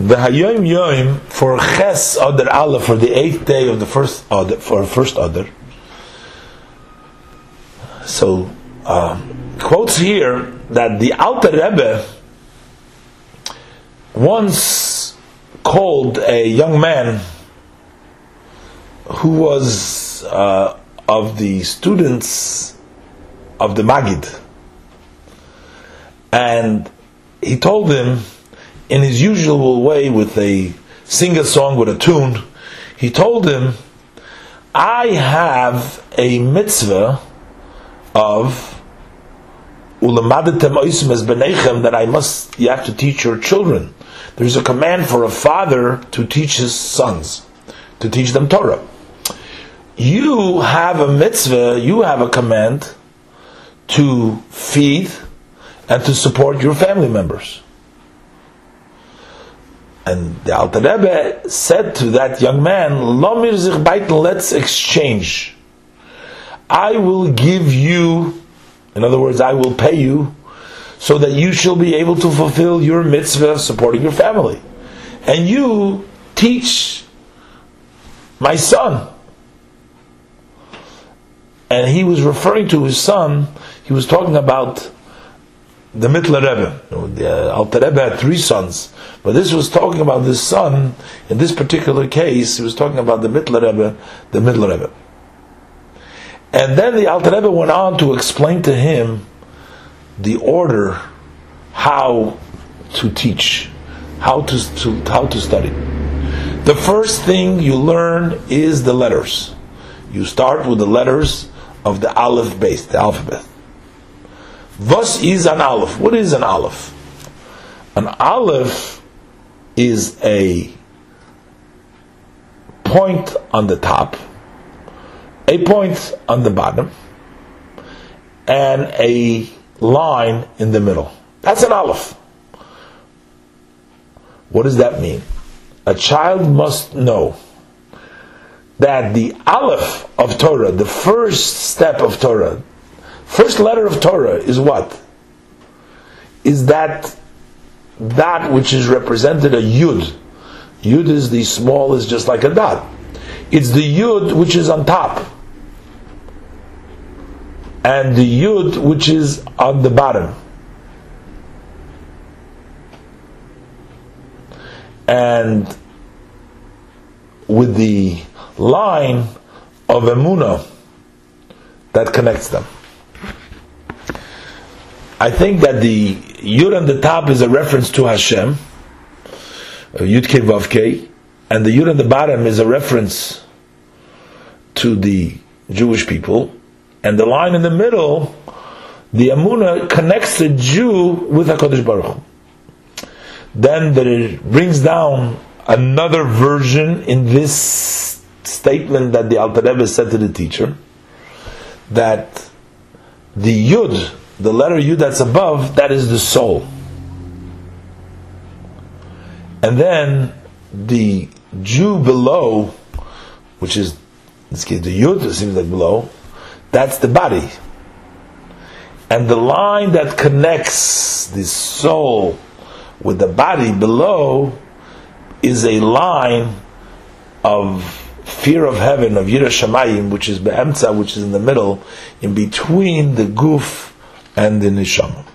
The Hayom Yom for Ches Adar Aleph for the eighth day of the first Adar for first Adar. So uh, quotes here that the Alter Rebbe once called a young man who was uh, of the students of the Magid, and he told him in his usual way with a sing a song with a tune, he told him, I have a mitzvah of that I must you have to teach your children. There's a command for a father to teach his sons, to teach them Torah. You have a mitzvah, you have a command to feed and to support your family members. And the Alter Rebbe said to that young man, Lomir sich baiten, let's exchange. I will give you, in other words, I will pay you, so that you shall be able to fulfill your mitzvah supporting your family. And you teach my son. And he was referring to his son, he was talking about the Mittler Rebbe. The uh, Alter Rebbe had three sons, but this was talking about this son. In this particular case, he was talking about the Mittler Rebbe, the Mittler Rebbe. And then the Alter Rebbe went on to explain to him the order, how to teach, how to, to how to study. The first thing you learn is the letters. You start with the letters of the Aleph Beis, the alphabet. Was is an Aleph? What is an Aleph? An Aleph is a point on the top, a point on the bottom, and a line in the middle. That's an Aleph. What does that mean? A child must know that the Aleph of Torah, the first step of Torah, First letter of Torah is what? Is that that which is represented a yud. Yud is the small smallest, just like a dot. It's the yud which is on top, and the yud which is on the bottom. And with the line of emuna that connects them. I think that the Yud on the top is a reference to Hashem, uh, Yud Ke Vav and the Yud on the bottom is a reference to the Jewish people, and the line in the middle, the emuna connects the Jew with HaKadosh Baruch Hu. Then there brings down another version in this statement that the Alter Rebbe said to the teacher, that the Yud the letter U that's above, that is the soul. And then the Jew below, which is this case the Yud, it seems like below, that's the body. And the line that connects the soul with the body below is a line of fear of heaven, of Yira Shamayim, which is Be'emtza, which is in the middle, in between the guf and the neshama.